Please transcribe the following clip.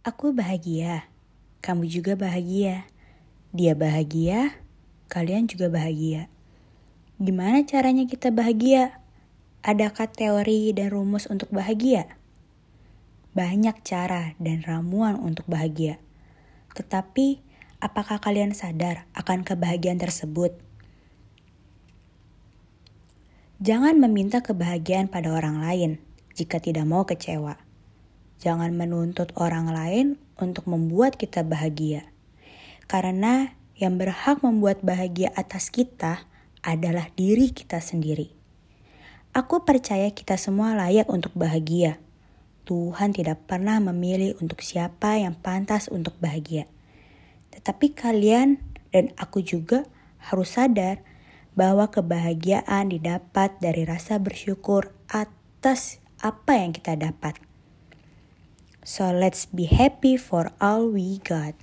Aku bahagia, kamu juga bahagia. Dia bahagia, kalian juga bahagia. Gimana caranya kita bahagia? Adakah teori dan rumus untuk bahagia? Banyak cara dan ramuan untuk bahagia. Tetapi, apakah kalian sadar akan kebahagiaan tersebut? Jangan meminta kebahagiaan pada orang lain jika tidak mau kecewa. Jangan menuntut orang lain untuk membuat kita bahagia. Karena yang berhak membuat bahagia atas kita adalah diri kita sendiri. Aku percaya kita semua layak untuk bahagia. Tuhan tidak pernah memilih untuk siapa yang pantas untuk bahagia. Tetapi kalian dan aku juga harus sadar bahwa kebahagiaan didapat dari rasa bersyukur atas apa yang kita dapat. So let's be happy for all we got.